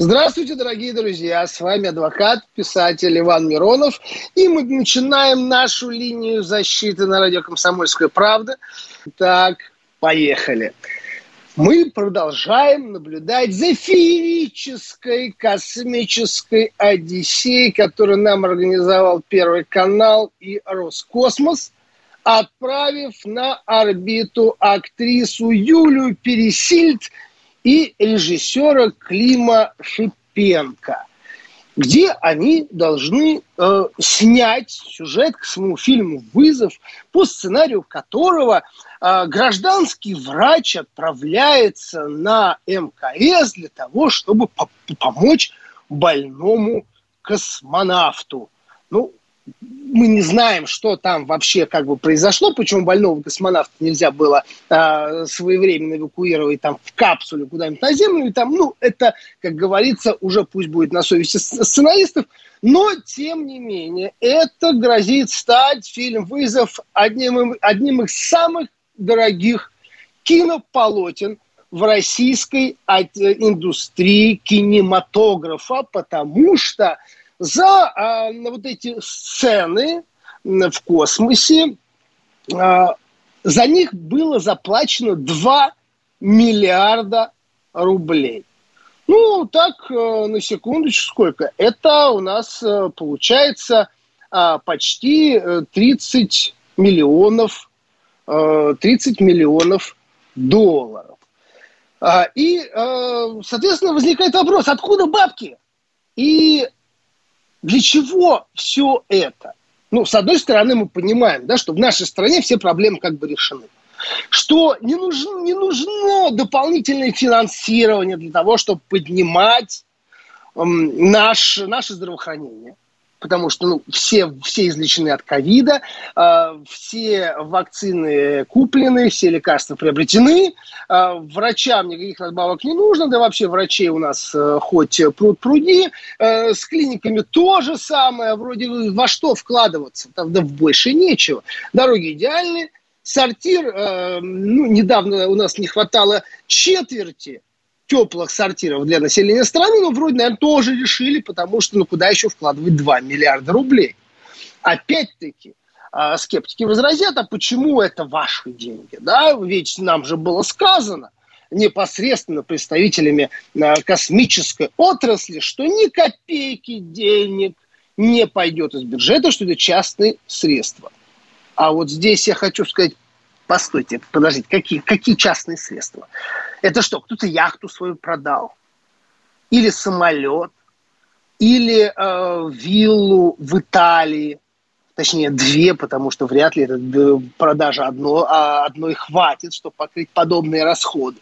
Здравствуйте, дорогие друзья! С вами адвокат, писатель Иван Миронов. И мы начинаем нашу линию защиты на радио «Комсомольская правда». Так, поехали. Мы продолжаем наблюдать за феерической космической одиссеей, которую нам организовал Первый канал и Роскосмос, отправив на орбиту актрису Юлию Пересильд – и режиссера Клима Шипенко, где они должны э, снять сюжет к своему фильму «Вызов», по сценарию которого э, гражданский врач отправляется на МКС для того, чтобы по помочь больному космонавту. Ну, мы не знаем, что там вообще как бы произошло, почему больного космонавта нельзя было э, своевременно эвакуировать там в капсуле куда-нибудь на Землю, и там, ну, это, как говорится, уже пусть будет на совести сценаристов, но, тем не менее, это грозит стать фильм «Вызов» одним, одним из самых дорогих кинополотен в российской индустрии кинематографа, потому что за а, вот эти сцены в космосе, а, за них было заплачено 2 миллиарда рублей. Ну, так, э, на секундочку, сколько? Это у нас э, получается а, почти 30 э, миллионов, 30 миллионов долларов. И, соответственно, возникает вопрос, откуда бабки? И для чего все это? Ну, с одной стороны, мы понимаем, да, что в нашей стране все проблемы как бы решены. Что не нужно, не нужно дополнительное финансирование для того, чтобы поднимать эм, наш, наше здравоохранение – потому что ну, все, все излечены от ковида, э, все вакцины куплены, все лекарства приобретены, э, врачам никаких надбавок не нужно, да вообще врачей у нас э, хоть пруд пруди, э, с клиниками то же самое, вроде во что вкладываться, там, да больше нечего. Дороги идеальные, сортир, э, ну, недавно у нас не хватало четверти теплых сортиров для населения страны, ну, вроде, наверное, тоже решили, потому что, ну, куда еще вкладывать 2 миллиарда рублей? Опять-таки, а, скептики возразят, а почему это ваши деньги? Да, ведь нам же было сказано непосредственно представителями а, космической отрасли, что ни копейки денег не пойдет из бюджета, что это частные средства. А вот здесь я хочу сказать, постойте, подождите, какие, какие частные средства? Это что, кто-то яхту свою продал? Или самолет? Или э, виллу в Италии? Точнее, две, потому что вряд ли это продажа одно, а одной хватит, чтобы покрыть подобные расходы.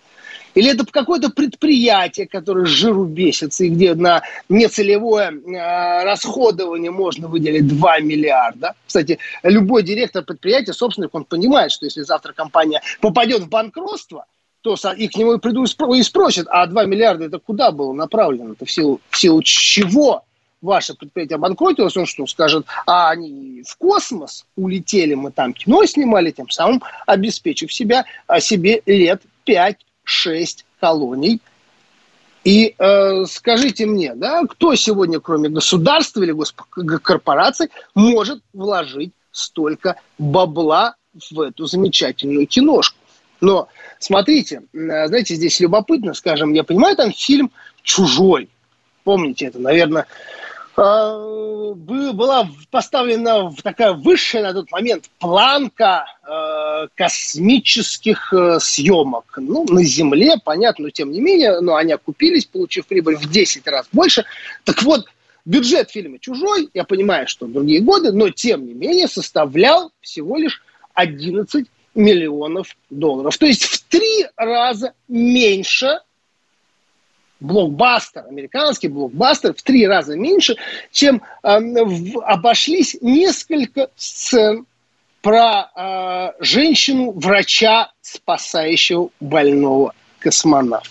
Или это какое-то предприятие, которое жиру бесится, и где на нецелевое э, расходование можно выделить 2 миллиарда. Кстати, любой директор предприятия, собственник, он понимает, что если завтра компания попадет в банкротство – то и к нему придут и спросят, а 2 миллиарда это куда было направлено? Это в силу, в силу чего ваше предприятие обанкротилось? Он что, скажет, а они в космос улетели, мы там кино снимали, тем самым обеспечив себя, о себе лет 5-6 колоний. И э, скажите мне, да, кто сегодня, кроме государства или корпораций, может вложить столько бабла в эту замечательную киношку? Но смотрите, э, знаете, здесь любопытно, скажем, я понимаю, там фильм «Чужой». Помните это, наверное, была поставлена такая высшая на тот момент планка э, космических съемок. Ну, на Земле, понятно, но тем не менее, но они окупились, получив прибыль в 10 раз больше. Так вот, бюджет фильма «Чужой», я понимаю, что другие годы, но тем не менее составлял всего лишь 11 миллионов долларов. То есть в три раза меньше блокбастер, американский блокбастер в три раза меньше, чем э, в, обошлись несколько сцен про э, женщину-врача, спасающего больного космонавта.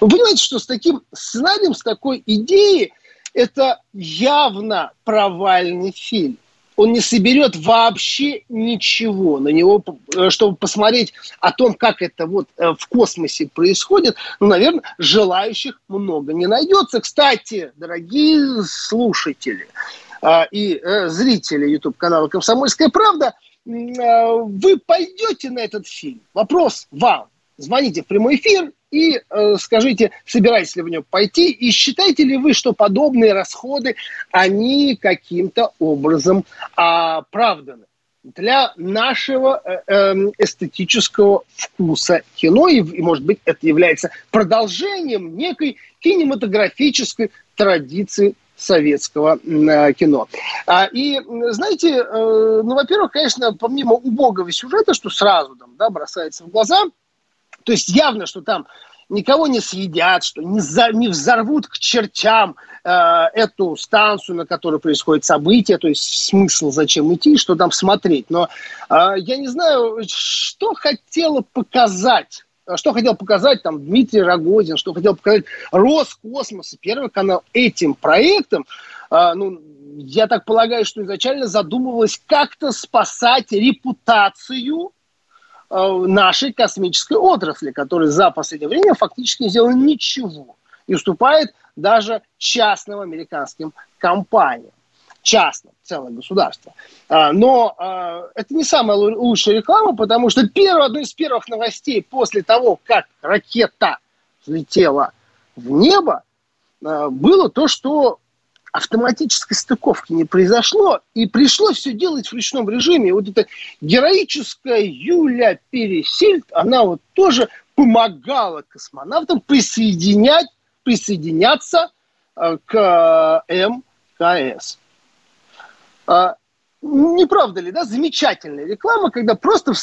Вы понимаете, что с таким сценарием, с такой идеей, это явно провальный фильм он не соберет вообще ничего на него, э, чтобы посмотреть о том, как это вот э, в космосе происходит, ну, наверное, желающих много не найдется. Кстати, дорогие слушатели а, и э, зрители YouTube-канала «Комсомольская правда», вы пойдете на этот фильм? Вопрос вам. Звоните в прямой эфир и э, скажите, собираетесь ли в него пойти, и считаете ли вы, что подобные расходы, они каким-то образом оправданы для нашего э, эм, эстетического вкуса кино, и, и, может быть, это является продолжением некой кинематографической традиции советского э, кино. А, и, знаете, э, ну, во-первых, конечно, помимо убогого сюжета, что сразу там, да, бросается в глаза – то есть явно, что там никого не съедят, что не, за, не взорвут к чертям э, эту станцию, на которой происходит событие, то есть смысл зачем идти, что там смотреть. Но э, я не знаю, что хотела показать что хотел показать там Дмитрий Рогозин, что хотел показать Роскосмос и Первый канал этим проектом, э, ну, я так полагаю, что изначально задумывалось как-то спасать репутацию Э, нашей космической отрасли, которая за последнее время фактически не сделала ничего и уступает даже частным американским компаниям. Частным, целое государство. А, но а, это не самая лучшая реклама, потому что первое, одно из первых новостей после того, как ракета взлетела в небо, а, было то, что автоматической стыковки не произошло, и пришлось все делать в ручном режиме. Вот эта героическая Юля Пересильд, она вот тоже помогала космонавтам присоединять, присоединяться э, к э, МКС. А, не правда ли, да, замечательная реклама, когда просто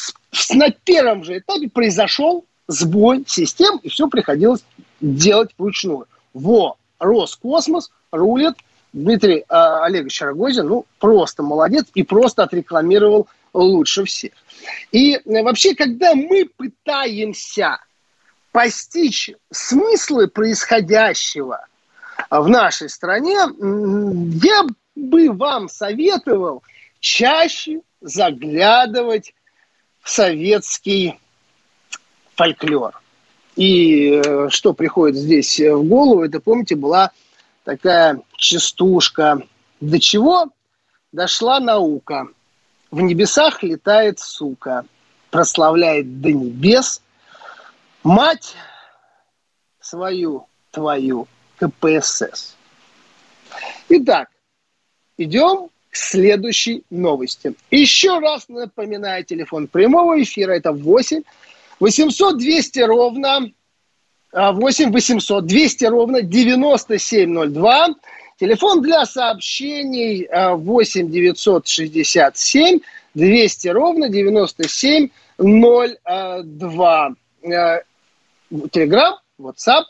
на первом же этапе произошел сбой систем, и все приходилось делать вручную. Во, Роскосмос рулит – Дмитрий э, Олегович Рогозин, ну, просто молодец и просто отрекламировал лучше всех. И э, вообще, когда мы пытаемся постичь смыслы происходящего в нашей стране, я бы вам советовал чаще заглядывать в советский фольклор. И э, что приходит здесь в голову, это, помните, была такая частушка. До чего дошла наука? В небесах летает сука, прославляет до небес мать свою, твою, КПСС. Итак, идем к следующей новости. Еще раз напоминаю, телефон прямого эфира это 8 800 200 ровно 8 800 200 ровно 9702. Телефон для сообщений 8 967 200 ровно 9702. Телеграм, WhatsApp,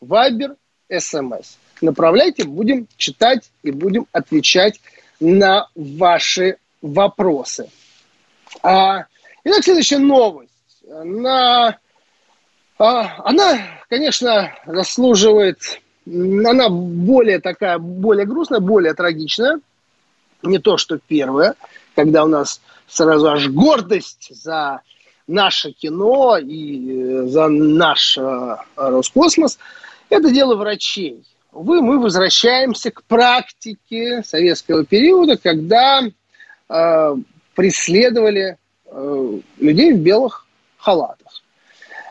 Viber, SMS. Направляйте, будем читать и будем отвечать на ваши вопросы. А, итак, следующая новость. На а, она, конечно, заслуживает, она более такая, более грустная, более трагичная. Не то, что первая, когда у нас сразу аж гордость за наше кино и э, за наш э, Роскосмос. Это дело врачей. Увы, мы возвращаемся к практике советского периода, когда э, преследовали людей в белых халатах.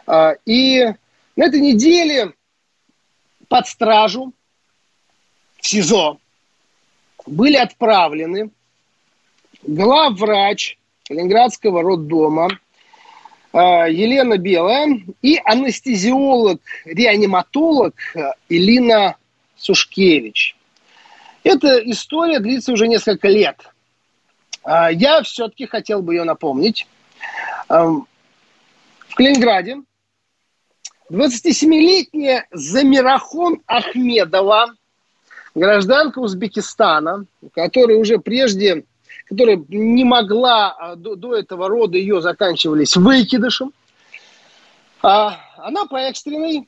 А, и на этой неделе под стражу в СИЗО были отправлены главврач Ленинградского роддома а, Елена Белая и анестезиолог-реаниматолог Илина Сушкевич. Эта история длится уже несколько лет. А, я все-таки хотел бы ее напомнить. В Калининграде 27-летняя Замирахон Ахмедова, гражданка Узбекистана, которая уже прежде, которая не могла, а, до, до этого рода ее заканчивались выкидышем, а, она по экстренной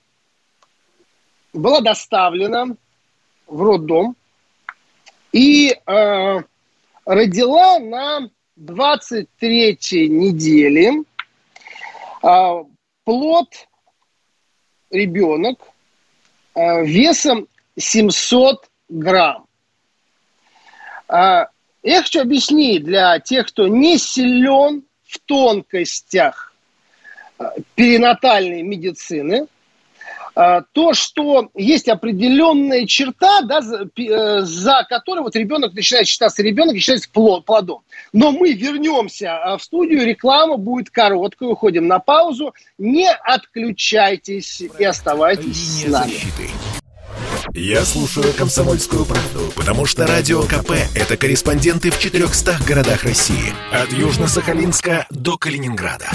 была доставлена в роддом и э, родила на 23-й неделе э, плод ребенок э, весом 700 грамм. Э, я хочу объяснить для тех, кто не силен в тонкостях э, перинатальной медицины – то, что есть определенная черта, да, за, э, за которой вот ребенок начинает считаться ребенок и считается плодом. Но мы вернемся а, в студию, реклама будет короткой, уходим на паузу. Не отключайтесь и оставайтесь с нами. Я слушаю «Комсомольскую правду», потому что «Радио КП» — это корреспонденты в 400 городах России. От Южно-Сахалинска до Калининграда.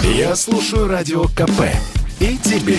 Я слушаю «Радио КП» и тебе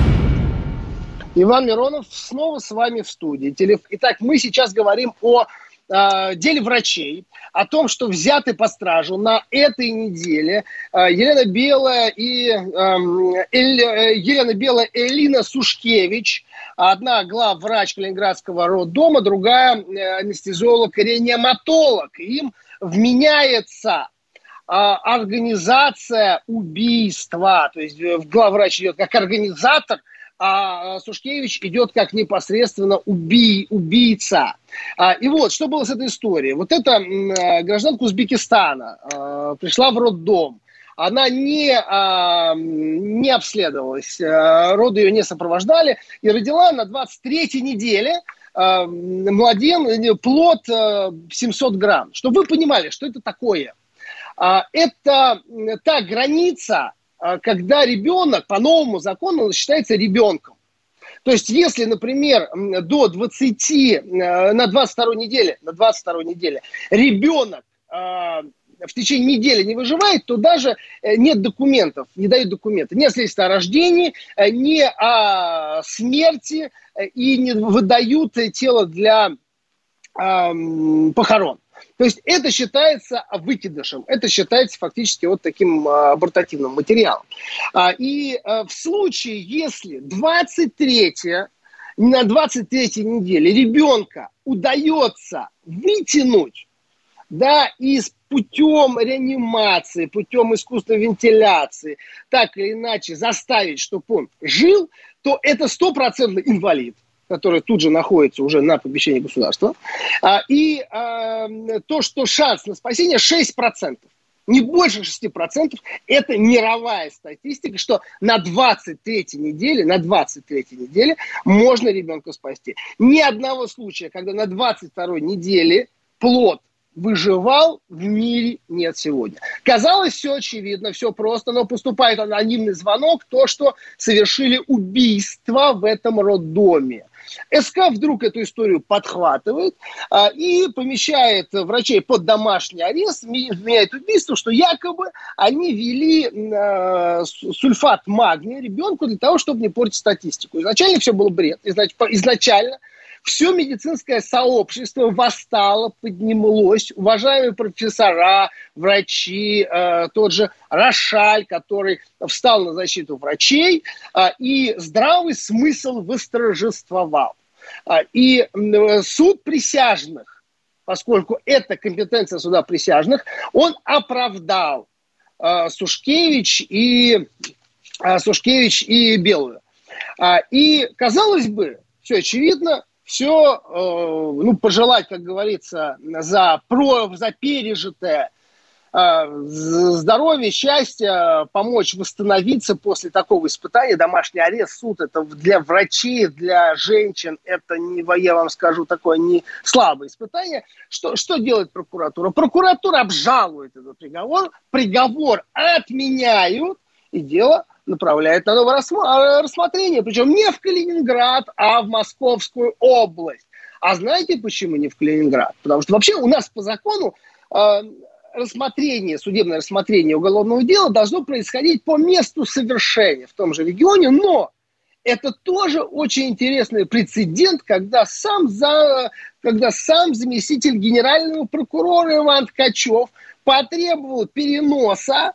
Иван Миронов снова с вами в студии. Итак, мы сейчас говорим о э, деле врачей, о том, что взяты по стражу на этой неделе э, Елена Белая и Эль, э, Елена Белая Элина Сушкевич, одна главврач Калининградского роддома, другая э, анестезиолог-реаниматолог. Им вменяется организация убийства, то есть главврач идет как организатор а Сушкевич идет как непосредственно уби, убийца. А, и вот, что было с этой историей. Вот эта гражданка Узбекистана а, пришла в роддом. Она не, а, не обследовалась, роды ее не сопровождали, и родила на 23-й неделе младен, плод 700 грамм. Чтобы вы понимали, что это такое. Это та граница, а, когда ребенок по новому закону считается ребенком. То есть, если, например, до 20, э, на 22 неделе, на 22 неделе ребенок а, в течение недели не выживает, то даже э, нет документов, не дают документы. Ни о свидетельстве о рождении, э, ни о смерти, и не выдают тело для похорон. То есть это считается выкидышем, это считается фактически вот таким а, абортативным материалом. А, и а, в случае, если 23 на 23 неделе ребенка удается вытянуть да, из путем реанимации, путем искусственной вентиляции, так или иначе заставить, чтобы он жил, то это стопроцентный инвалид который тут же находится уже на попечении государства. А, и а, то, что шанс на спасение 6%. Не больше 6%. Это мировая статистика, что на 23-й неделе, на 23-й неделе можно ребенка спасти. Ни одного случая, когда на 22-й неделе плод выживал в мире нет сегодня. Казалось, все очевидно, все просто, но поступает анонимный звонок, то, что совершили убийство в этом роддоме. СК вдруг эту историю подхватывает а, и помещает врачей под домашний арест, вменяет убийство, что якобы они вели а, сульфат магния ребенку для того, чтобы не портить статистику. Изначально все было бред. Изначально все медицинское сообщество восстало, поднялось. Уважаемые профессора, врачи, э, тот же Рошаль, который встал на защиту врачей, э, и здравый смысл восторжествовал. Э, и э, суд присяжных, поскольку это компетенция суда присяжных, он оправдал э, Сушкевич и э, Сушкевич и Белую. А, и, казалось бы, все очевидно, все, э, ну, пожелать, как говорится, за, про, за пережитое здоровья, счастья, помочь восстановиться после такого испытания. Домашний арест, суд – это для врачей, для женщин, это, не, я вам скажу, такое не слабое испытание. Что, что делает прокуратура? Прокуратура обжалует этот приговор, приговор отменяют, и дело направляет на новое рассмотрение. Причем не в Калининград, а в Московскую область. А знаете, почему не в Калининград? Потому что вообще у нас по закону э, рассмотрение, судебное рассмотрение уголовного дела должно происходить по месту совершения в том же регионе, но это тоже очень интересный прецедент, когда сам, за, когда сам заместитель генерального прокурора Иван Ткачев потребовал переноса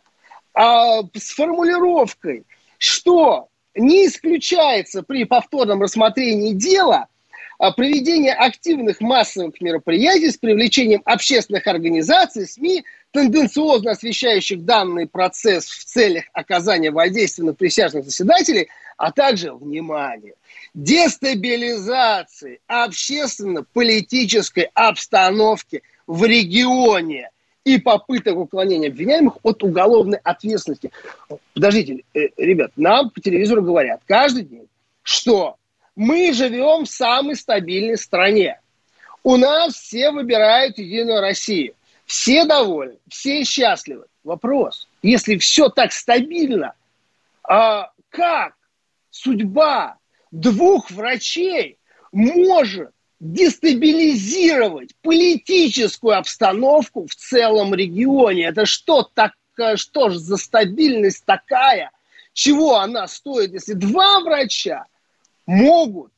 а, с формулировкой, что не исключается при повторном рассмотрении дела – а проведение активных массовых мероприятий с привлечением общественных организаций, СМИ, тенденциозно освещающих данный процесс в целях оказания воздействия на присяжных заседателей, а также, внимание, дестабилизации общественно-политической обстановки в регионе и попыток уклонения обвиняемых от уголовной ответственности. Подождите, э, ребят, нам по телевизору говорят каждый день, что мы живем в самой стабильной стране. У нас все выбирают Единую Россию. Все довольны, все счастливы. Вопрос, если все так стабильно, а как судьба двух врачей может дестабилизировать политическую обстановку в целом регионе? Это что, так, что же за стабильность такая? Чего она стоит, если два врача – могут,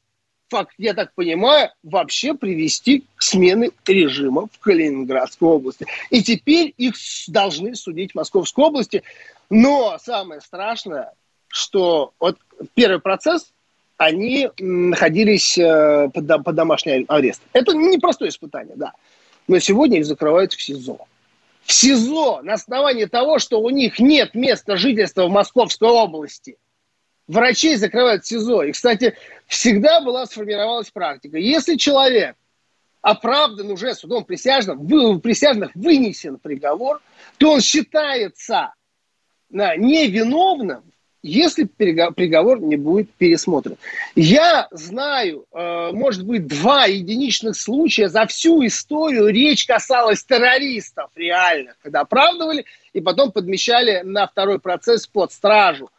факт, я так понимаю, вообще привести к смене режима в Калининградской области. И теперь их должны судить в Московской области. Но самое страшное, что вот первый процесс, они находились э, под, под домашний арест. Это непростое испытание, да. Но сегодня их закрывают в СИЗО. В СИЗО на основании того, что у них нет места жительства в Московской области – врачей закрывают в СИЗО. И, кстати, всегда была сформировалась практика. Если человек оправдан уже судом присяжным, вы, присяжных вынесен приговор, то он считается невиновным, если приговор не будет пересмотрен. Я знаю, э, может быть, два единичных случая за всю историю. Речь касалась террористов реальных, когда оправдывали и потом подмещали на второй процесс под стражу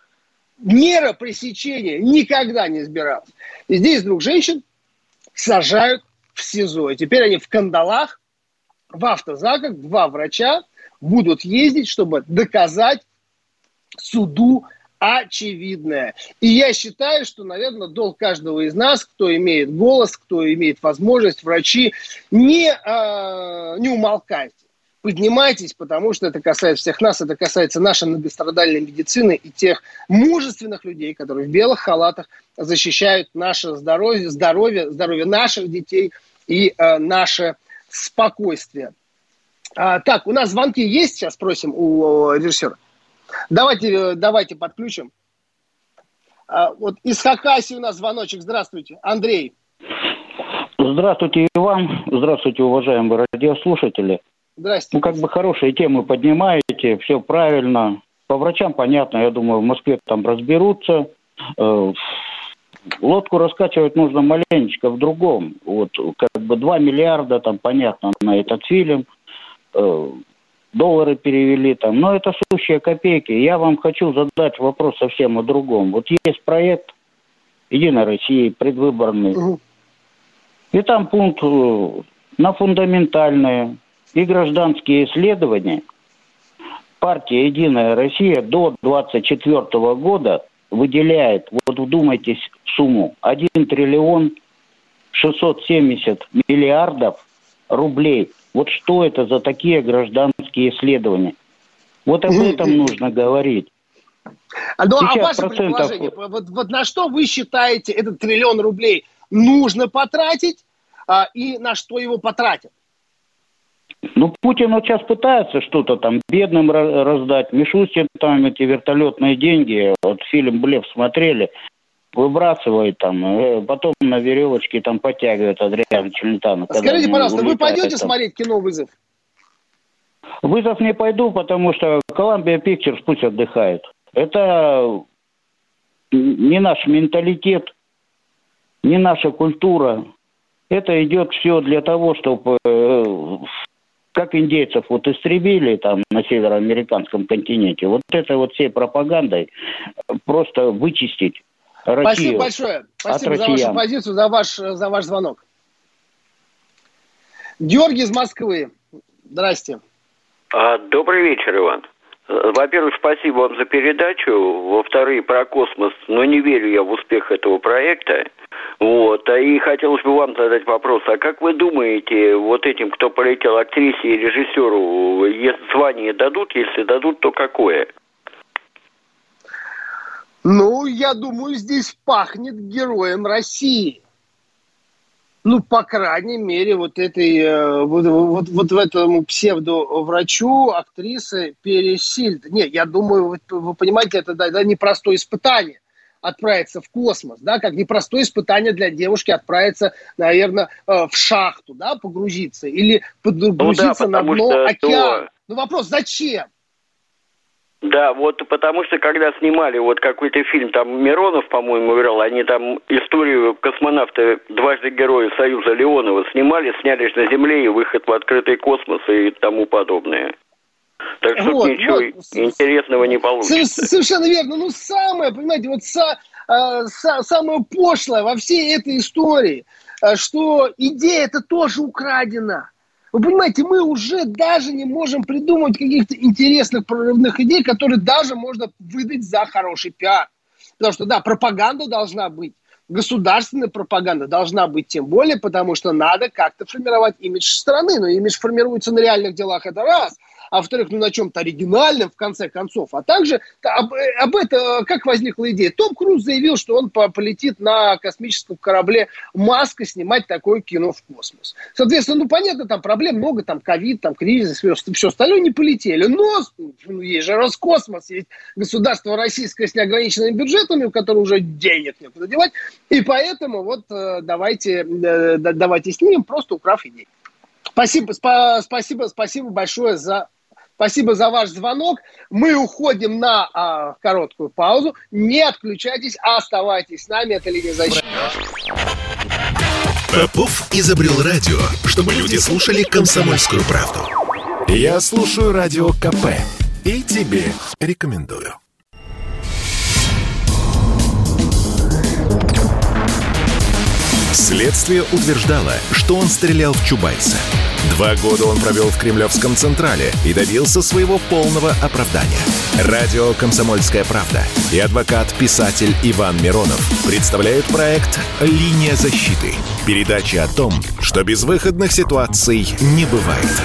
мера пресечения никогда не избиралась. И здесь двух женщин сажают в СИЗО. И теперь они в кандалах, в автозаках, два врача будут ездить, чтобы доказать суду очевидное. И я считаю, что, наверное, долг каждого из нас, кто имеет голос, кто имеет возможность, врачи, не, э, не умолкать поднимайтесь, потому что это касается всех нас, это касается нашей многострадальной медицины и тех мужественных людей, которые в белых халатах защищают наше здоровье, здоровье, здоровье наших детей и э, наше спокойствие. А, так, у нас звонки есть, сейчас спросим у режиссера. Давайте, давайте подключим. А, вот из Хакасии у нас звоночек. Здравствуйте, Андрей. Здравствуйте и вам. Здравствуйте, уважаемые радиослушатели. Здрасте. Ну, как бы хорошие темы поднимаете, все правильно. По врачам понятно, я думаю, в Москве там разберутся. Э, лодку раскачивать нужно маленечко в другом. Вот как бы 2 миллиарда, там понятно, на этот фильм. Доллары перевели там. Но это сущие копейки. Я вам хочу задать вопрос совсем о другом. Вот есть проект Единой России, предвыборный. Угу. И там пункт э, на фундаментальные и гражданские исследования партия «Единая Россия» до 2024 года выделяет, вот вдумайтесь, сумму 1 триллион 670 миллиардов рублей. Вот что это за такие гражданские исследования? Вот об этом нужно говорить. А, ну, а ваше процентов... предположение, вот, вот на что вы считаете этот триллион рублей нужно потратить а, и на что его потратят? Ну, Путин вот сейчас пытается что-то там бедным раздать. Мишустин там эти вертолетные деньги, вот фильм «Блев» смотрели, выбрасывает там, э, потом на веревочке там подтягивает Адриан Челентано. Скажите, пожалуйста, вы пойдете там... смотреть кино «Вызов»? Вызов не пойду, потому что Columbia Pictures пусть отдыхает. Это не наш менталитет, не наша культура. Это идет все для того, чтобы э, как индейцев вот истребили там на североамериканском континенте, вот это вот всей пропагандой просто вычистить Россию Спасибо большое. Спасибо за вашу позицию, за ваш, за ваш звонок. Георгий из Москвы. Здрасте. А, добрый вечер, Иван. Во-первых, спасибо вам за передачу. Во-вторых, про космос. Но не верю я в успех этого проекта. Вот. А и хотелось бы вам задать вопрос. А как вы думаете, вот этим, кто полетел, актрисе и режиссеру, звание дадут? Если дадут, то какое? Ну, я думаю, здесь пахнет героем России ну, по крайней мере, вот этой, э, вот, вот, вот в этому псевдоврачу актрисы Пересильд. Не, я думаю, вы, вы понимаете, это да, да, непростое испытание отправиться в космос, да, как непростое испытание для девушки отправиться, наверное, э, в шахту, да, погрузиться или погрузиться ну, да, на дно океана. То... Ну вопрос, зачем? Да, вот потому что когда снимали вот какой-то фильм, там Миронов, по-моему, играл, они там историю космонавта, дважды героя Союза Леонова снимали, снялись на Земле и выход в открытый космос и тому подобное. Так что вот, ничего вот. интересного не получится. Совершенно верно. Ну, самое, понимаете, вот са, э, са, самое пошлое во всей этой истории, э, что идея это тоже украдена. Вы понимаете, мы уже даже не можем придумать каких-то интересных прорывных идей, которые даже можно выдать за хороший пиар. Потому что, да, пропаганда должна быть, государственная пропаганда должна быть тем более, потому что надо как-то формировать имидж страны. Но имидж формируется на реальных делах, это раз – а во-вторых, ну на чем-то оригинальном, в конце концов. А также об, об этом, как возникла идея. Том Круз заявил, что он полетит на космическом корабле Маска снимать такое кино в космос. Соответственно, ну понятно, там проблем много, там ковид, там кризис, все, все остальное не полетели. Но ну, есть же Роскосмос, есть государство российское с неограниченными бюджетами, у которого уже денег некуда девать. И поэтому вот э, давайте, э, давайте снимем, просто украв идеи. Спасибо, спасибо, спасибо большое за Спасибо за ваш звонок. Мы уходим на а, короткую паузу. Не отключайтесь, а оставайтесь с нами. Это «Линия защиты». Попов изобрел радио, чтобы люди слушали комсомольскую правду. Я слушаю радио КП и тебе рекомендую. Следствие утверждало, что он стрелял в Чубайса – Два года он провел в Кремлевском Централе и добился своего полного оправдания. Радио «Комсомольская правда» и адвокат-писатель Иван Миронов представляют проект «Линия защиты». Передача о том, что безвыходных ситуаций не бывает.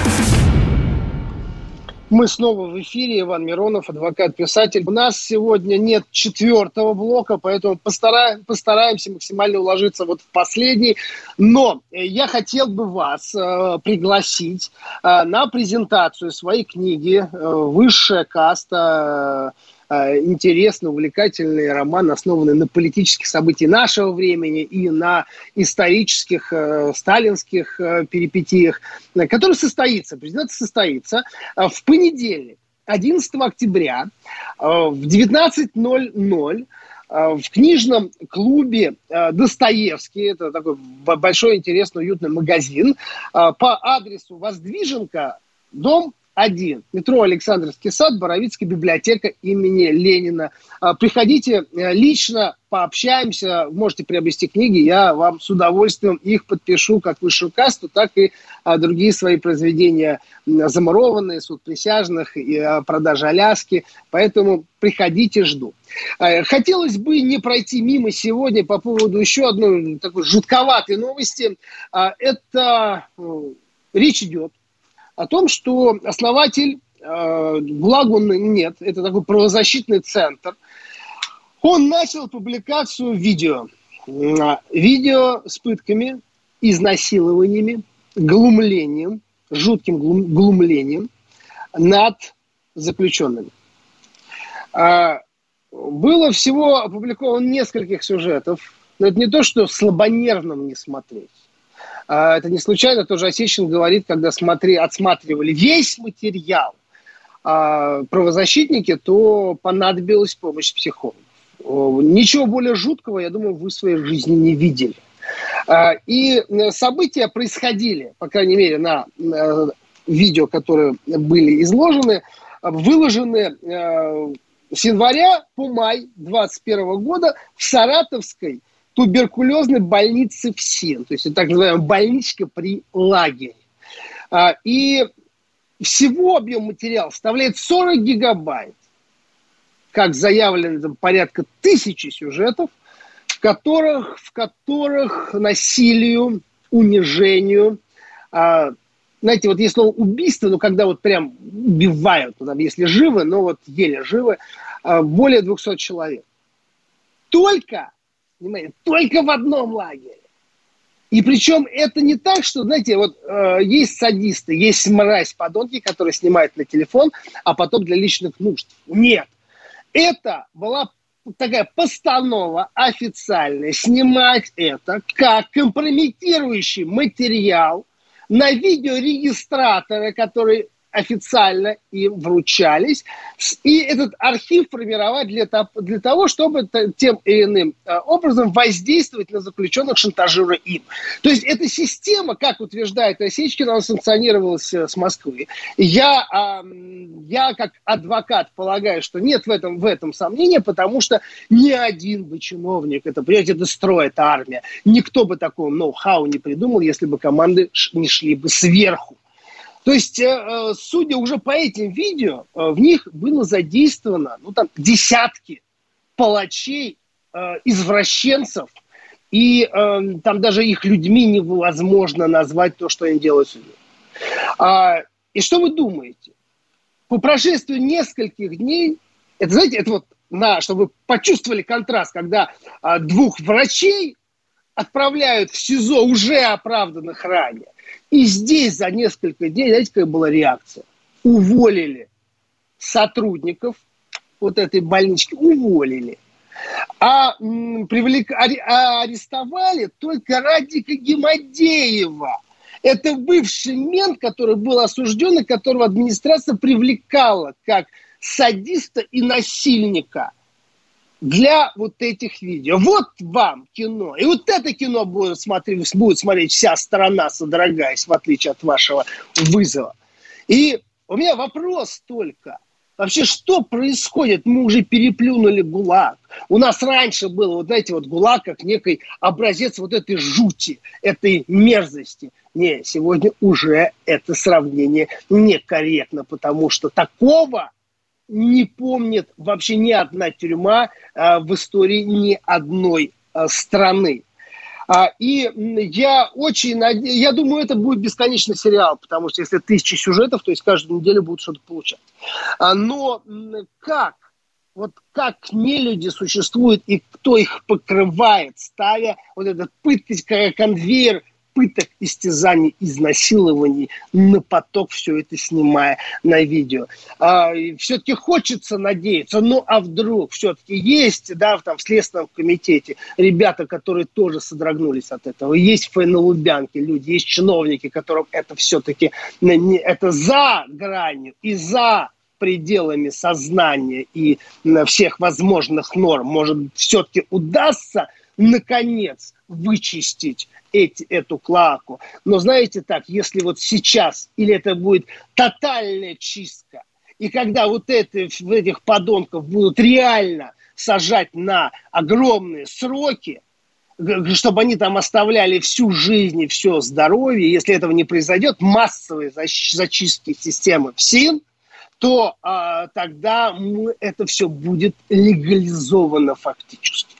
Мы снова в эфире. Иван Миронов, адвокат-писатель. У нас сегодня нет четвертого блока, поэтому постараем, постараемся максимально уложиться вот в последний. Но я хотел бы вас э, пригласить э, на презентацию своей книги э, «Высшая каста». Э, Э, интересный, увлекательный роман, основанный на политических событиях нашего времени и на исторических э, сталинских э, перипетиях, который состоится, презентация состоится в понедельник, 11 октября в 19.00 в книжном клубе Достоевский, это такой большой, интересный, уютный магазин, по адресу Воздвиженка, дом один. Метро Александровский сад, Боровицкая библиотека имени Ленина. А, приходите э, лично, пообщаемся, можете приобрести книги, я вам с удовольствием их подпишу как высшую касту, так и а, другие свои произведения замурованные, суд присяжных, а, продажа Аляски. Поэтому приходите, жду. Хотелось бы не пройти мимо сегодня по поводу еще одной такой жутковатой новости. Это э, речь идет о том, что основатель, э, благо он нет, это такой правозащитный центр, он начал публикацию видео. Э, видео с пытками, изнасилованиями, глумлением, жутким глум, глумлением над заключенными. Э, было всего опубликовано нескольких сюжетов, но это не то, что слабонервным не смотреть. А, это не случайно, тоже Осечкин говорит, когда смотри, отсматривали весь материал а, правозащитники, то понадобилась помощь психологов. Ничего более жуткого, я думаю, вы в своей жизни не видели. А, и события происходили, по крайней мере, на э, видео, которые были изложены, выложены э, с января по май 2021 года в Саратовской туберкулезной больнице в СИН, то есть так называемая больничка при лагере. А, и всего объем материала составляет 40 гигабайт. Как заявлено, там порядка тысячи сюжетов, в которых, в которых насилию, унижению, а, знаете, вот есть слово убийство, но когда вот прям убивают, ну, там, если живы, но вот еле живы, а, более 200 человек. Только Понимаете? Только в одном лагере. И причем это не так, что, знаете, вот э, есть садисты, есть мразь, подонки, которые снимают на телефон, а потом для личных нужд. Нет. Это была такая постанова официальная, снимать это как компрометирующий материал на видеорегистраторы, который официально и вручались. И этот архив формировать для, для того, чтобы тем или иным э, образом воздействовать на заключенных, шантажируя им. То есть эта система, как утверждает Осечкин, она санкционировалась э, с Москвы. Я, я как адвокат полагаю, что нет в этом, в этом сомнения, потому что ни один бы чиновник, это, понимаете, это строит армия, никто бы такого ноу-хау не придумал, если бы команды не шли бы сверху. То есть, э, э, судя уже по этим видео, э, в них было задействовано ну, там, десятки палачей, извращенцев, и там даже их людьми невозможно назвать то, что они делают с А, и что вы думаете? По прошествию нескольких дней, это, знаете, это вот на, чтобы вы почувствовали контраст, когда а, двух врачей отправляют в СИЗО уже оправданных ранее, и здесь за несколько дней, знаете, какая была реакция? Уволили сотрудников вот этой больнички, уволили. А, привлек, а арестовали только Радика Гемодеева. Это бывший мент, который был осужден, и которого администрация привлекала как садиста и насильника для вот этих видео. Вот вам кино. И вот это кино будет смотреть, будет смотреть вся страна, содрогаясь, в отличие от вашего вызова. И у меня вопрос только. Вообще, что происходит? Мы уже переплюнули ГУЛАГ. У нас раньше было, вот знаете, вот ГУЛАГ как некий образец вот этой жути, этой мерзости. Не, сегодня уже это сравнение некорректно, потому что такого не помнит вообще ни одна тюрьма а, в истории ни одной а, страны. А, и я очень надеюсь, я думаю, это будет бесконечный сериал, потому что если тысячи сюжетов, то есть каждую неделю будут что-то получать. Но как? Вот как не люди существуют и кто их покрывает, ставя вот этот пытка, конвейер пыток, истязаний, изнасилований на поток, все это снимая на видео. А, все-таки хочется надеяться, ну а вдруг все-таки есть, да, там в Следственном комитете ребята, которые тоже содрогнулись от этого, есть в Лубянке люди, есть чиновники, которым это все-таки, это за гранью и за пределами сознания и всех возможных норм, может, все-таки удастся наконец вычистить эти, эту клаку. Но знаете так, если вот сейчас, или это будет тотальная чистка, и когда вот это, этих подонков будут реально сажать на огромные сроки, чтобы они там оставляли всю жизнь и все здоровье, если этого не произойдет, массовые зачистки системы ФСИН, то а, тогда мы, это все будет легализовано фактически.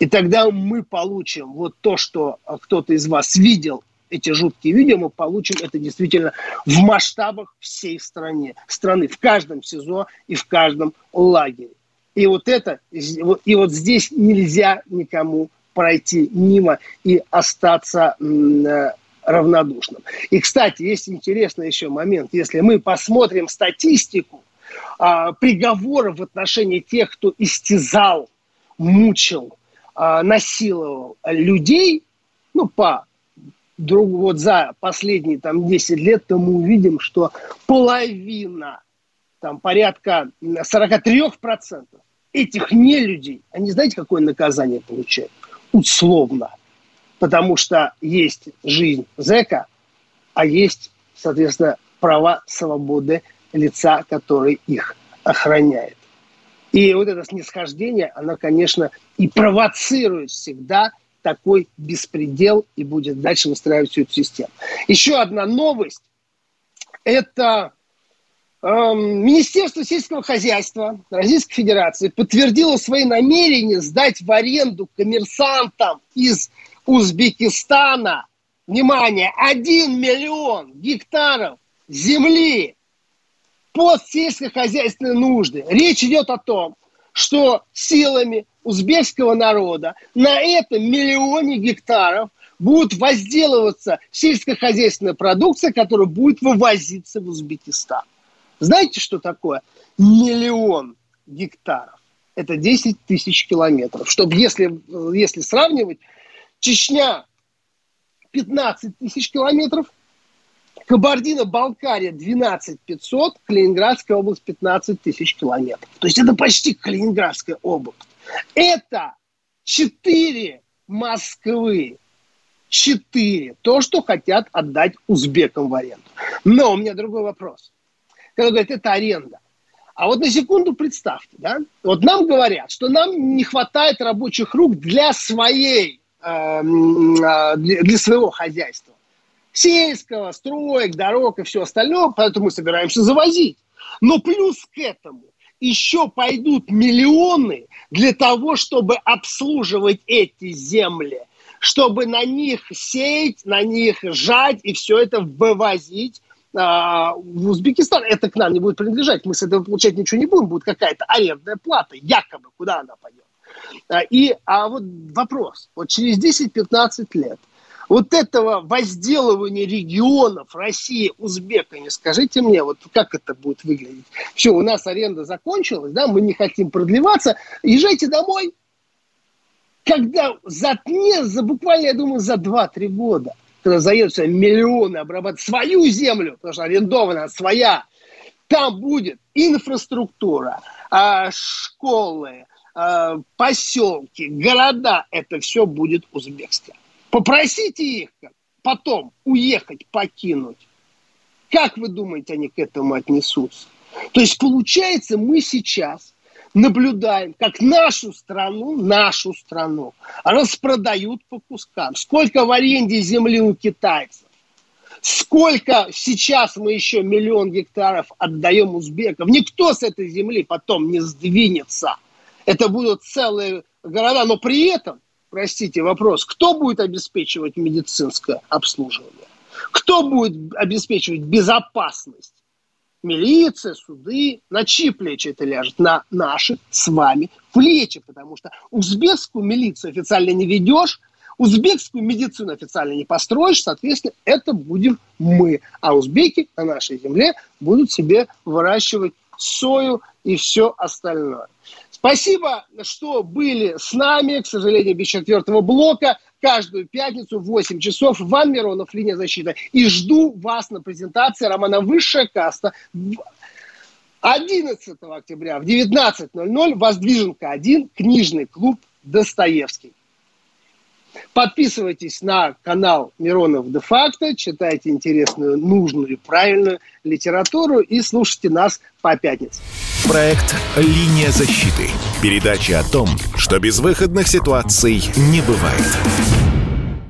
И тогда мы получим вот то, что кто-то из вас видел, эти жуткие видео, мы получим это действительно в масштабах всей стране, страны, в каждом СИЗО и в каждом лагере. И вот это, и вот здесь нельзя никому пройти мимо и остаться э, равнодушным. И, кстати, есть интересный еще момент. Если мы посмотрим статистику а, приговоров в отношении тех, кто истязал, мучил, а, насиловал людей, ну, по друг, вот за последние там 10 лет, то мы увидим, что половина, там порядка 43% этих нелюдей, они знаете, какое наказание получают? Условно. Потому что есть жизнь зэка, а есть, соответственно, права, свободы лица, который их охраняет. И вот это снисхождение, оно, конечно, и провоцирует всегда такой беспредел и будет дальше выстраивать всю эту систему. Еще одна новость. Это э, Министерство сельского хозяйства Российской Федерации подтвердило свои намерения сдать в аренду коммерсантам из Узбекистана, внимание, 1 миллион гектаров земли под сельскохозяйственные нужды. Речь идет о том, что силами узбекского народа на этом миллионе гектаров будет возделываться сельскохозяйственная продукция, которая будет вывозиться в Узбекистан. Знаете, что такое миллион гектаров? Это 10 тысяч километров. Чтобы, если, если сравнивать, Чечня 15 тысяч километров – Кабардино-Балкария 12 500, Калининградская область 15 тысяч километров. То есть это почти Калининградская область. Это 4 Москвы. 4. То, что хотят отдать узбекам в аренду. Но у меня другой вопрос. Когда говорят, это аренда. А вот на секунду представьте, да, вот нам говорят, что нам не хватает рабочих рук для своей, э, для своего хозяйства сельского, строек, дорог и все остальное, поэтому мы собираемся завозить. Но плюс к этому еще пойдут миллионы для того, чтобы обслуживать эти земли, чтобы на них сеять, на них жать и все это вывозить а, в Узбекистан. Это к нам не будет принадлежать. Мы с этого получать ничего не будем. Будет какая-то арендная плата, якобы, куда она пойдет. А, и, а вот вопрос. Вот через 10-15 лет вот этого возделывания регионов России узбеками, скажите мне, вот как это будет выглядеть? Все, у нас аренда закончилась, да, мы не хотим продлеваться, езжайте домой. Когда за, не, за буквально, я думаю, за 2-3 года, когда заедутся миллионы обрабатывать свою землю, потому что арендованная своя, там будет инфраструктура, а, школы, а, поселки, города, это все будет узбекское. Попросите их потом уехать, покинуть. Как вы думаете, они к этому отнесутся? То есть, получается, мы сейчас наблюдаем, как нашу страну, нашу страну распродают по кускам. Сколько в аренде земли у китайцев? Сколько сейчас мы еще миллион гектаров отдаем узбекам? Никто с этой земли потом не сдвинется. Это будут целые города, но при этом простите, вопрос, кто будет обеспечивать медицинское обслуживание? Кто будет обеспечивать безопасность? Милиция, суды, на чьи плечи это ляжет? На наши с вами плечи, потому что узбекскую милицию официально не ведешь, узбекскую медицину официально не построишь, соответственно, это будем мы. А узбеки на нашей земле будут себе выращивать сою и все остальное. Спасибо, что были с нами. К сожалению, без четвертого блока. Каждую пятницу в 8 часов. Ван Миронов, линия защиты. И жду вас на презентации романа «Высшая каста». 11 октября в 19.00 Воздвиженка 1, книжный клуб Достоевский. Подписывайтесь на канал Миронов де-факто, читайте интересную, нужную и правильную литературу и слушайте нас по пятницам. Проект «Линия защиты». Передача о том, что безвыходных ситуаций не бывает.